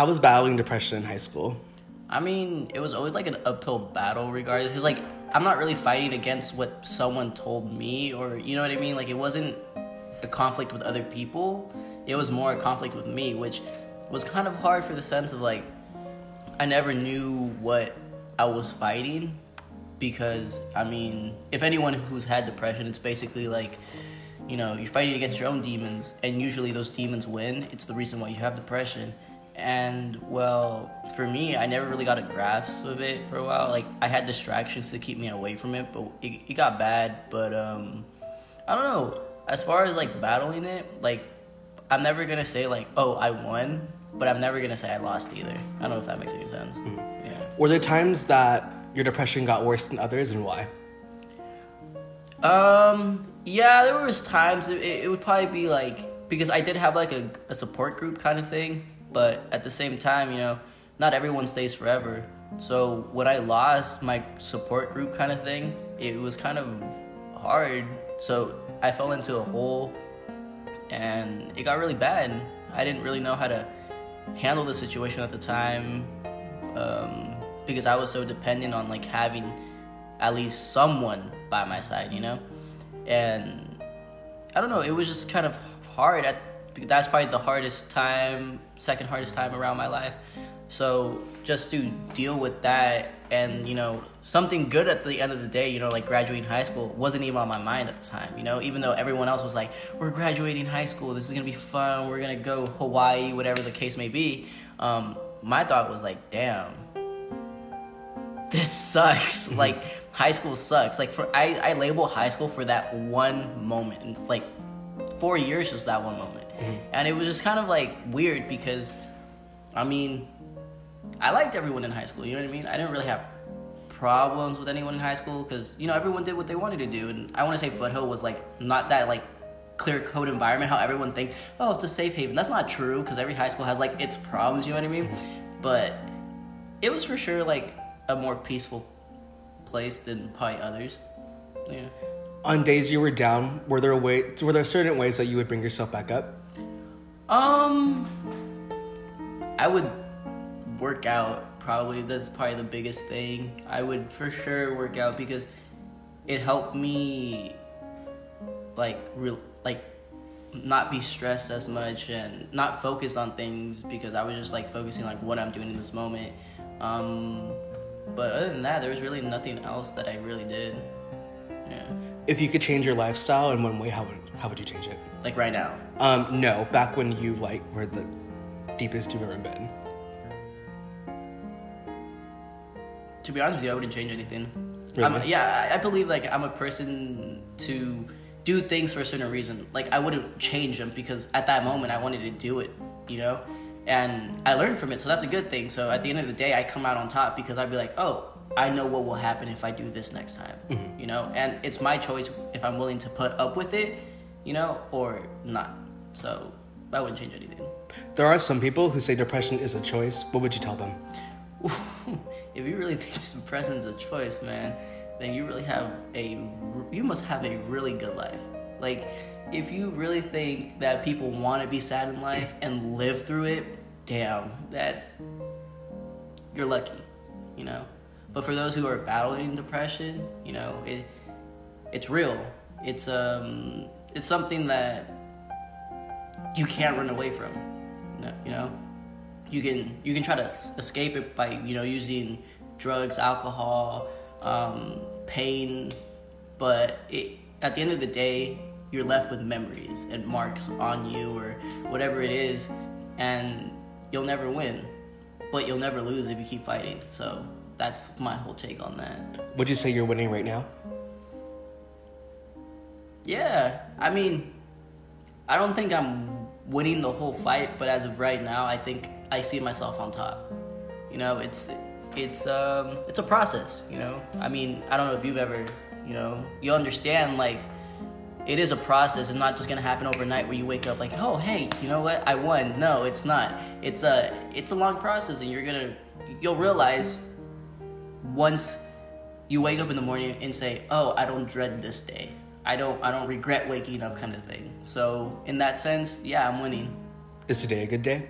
How was battling depression in high school? I mean, it was always like an uphill battle, regardless. Cause like I'm not really fighting against what someone told me, or you know what I mean. Like it wasn't a conflict with other people. It was more a conflict with me, which was kind of hard for the sense of like I never knew what I was fighting because I mean, if anyone who's had depression, it's basically like you know you're fighting against your own demons, and usually those demons win. It's the reason why you have depression. And well, for me, I never really got a grasp of it for a while. Like I had distractions to keep me away from it, but it, it got bad. But um, I don't know. As far as like battling it, like I'm never gonna say like, oh, I won, but I'm never gonna say I lost either. I don't know if that makes any sense. Yeah. Were there times that your depression got worse than others, and why? Um. Yeah, there was times it, it would probably be like because I did have like a, a support group kind of thing, but at the same time, you know, not everyone stays forever. So when I lost my support group kind of thing, it was kind of hard. So I fell into a hole, and it got really bad. I didn't really know how to handle the situation at the time um, because I was so dependent on like having at least someone by my side, you know. And I don't know, it was just kind of hard. At, that's probably the hardest time, second hardest time around my life. So just to deal with that and you know something good at the end of the day you know like graduating high school wasn't even on my mind at the time you know? Even though everyone else was like we're graduating high school. This is gonna be fun. We're gonna go hawaii whatever the case may be um, my thought was like damn. This sucks. Like high school sucks. Like for I, I label high school for that one moment. Like four years just that one moment and it was just kind of like weird because i mean I liked everyone in high school. You know what I mean? I didn't really have problems with anyone in high school because you know everyone did what they wanted to do, and I want to say Foothill was like not that like clear code environment. How everyone thinks, oh, it's a safe haven. That's not true because every high school has like its problems. You know what I mean? But it was for sure like a more peaceful place than probably others. Yeah. On days you were down, were there a way were there certain ways that you would bring yourself back up? Um, I would work out. Probably that's probably the biggest thing. I would for sure work out because it helped me like real like not be stressed as much and not focus on things because I was just like focusing like what I'm doing in this moment. Um, but other than that, there was really nothing else that I really did. Yeah. If you could change your lifestyle in one way, how would how would you change it? Like right now. Um, no, back when you like were the deepest you've ever been. To be honest with you, I wouldn't change anything. Really? I'm, yeah, I I believe like I'm a person to do things for a certain reason. Like I wouldn't change them because at that moment I wanted to do it, you know, and I learned from it, so that's a good thing. So at the end of the day, I come out on top because I'd be like, oh, I know what will happen if I do this next time, mm-hmm. you know, and it's my choice if I'm willing to put up with it, you know, or not. So I wouldn't change anything. There are some people who say depression is a choice. What would you tell them? if you really think depression is a choice, man, then you really have a you must have a really good life. Like if you really think that people want to be sad in life and live through it, damn, that you're lucky, you know. But for those who are battling depression, you know, it it's real. It's um it's something that you can't run away from. You know, you can you can try to escape it by you know using drugs, alcohol, um, pain, but it, at the end of the day, you're left with memories and marks on you or whatever it is, and you'll never win, but you'll never lose if you keep fighting. So that's my whole take on that. Would you say you're winning right now? Yeah, I mean, I don't think I'm winning the whole fight, but as of right now, I think I see myself on top. You know, it's it's um it's a process. You know, I mean, I don't know if you've ever, you know, you understand like it is a process. It's not just gonna happen overnight where you wake up like, oh hey, you know what, I won. No, it's not. It's a it's a long process, and you're gonna you'll realize once you wake up in the morning and say, "Oh, I don't dread this day. I don't I don't regret waking up," kind of thing. So in that sense, yeah, I'm winning. Is today a good day?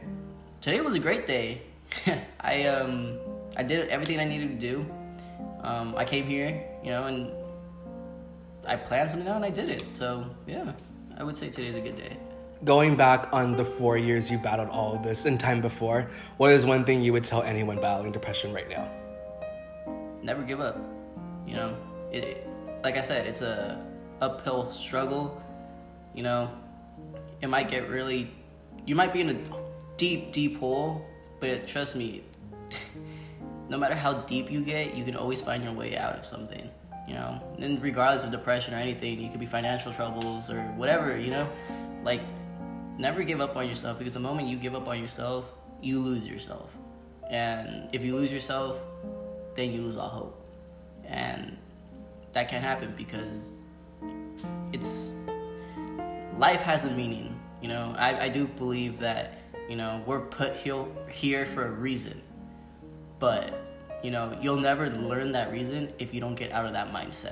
today was a great day. I um I did everything I needed to do. Um, I came here, you know, and I planned something out and I did it. So yeah, I would say today's a good day. Going back on the four years you battled all of this and time before, what is one thing you would tell anyone battling depression right now? Never give up. You know, it, like I said, it's a uphill struggle. You know, it might get really, you might be in a deep, deep hole, but trust me, no matter how deep you get, you can always find your way out of something. You know, and regardless of depression or anything, you could be financial troubles or whatever. You know, like never give up on yourself because the moment you give up on yourself, you lose yourself. And if you lose yourself, then you lose all hope. And that can't happen because it's life has a meaning. You know, I, I do believe that, you know, we're put here, here for a reason. But, you know, you'll never learn that reason if you don't get out of that mindset.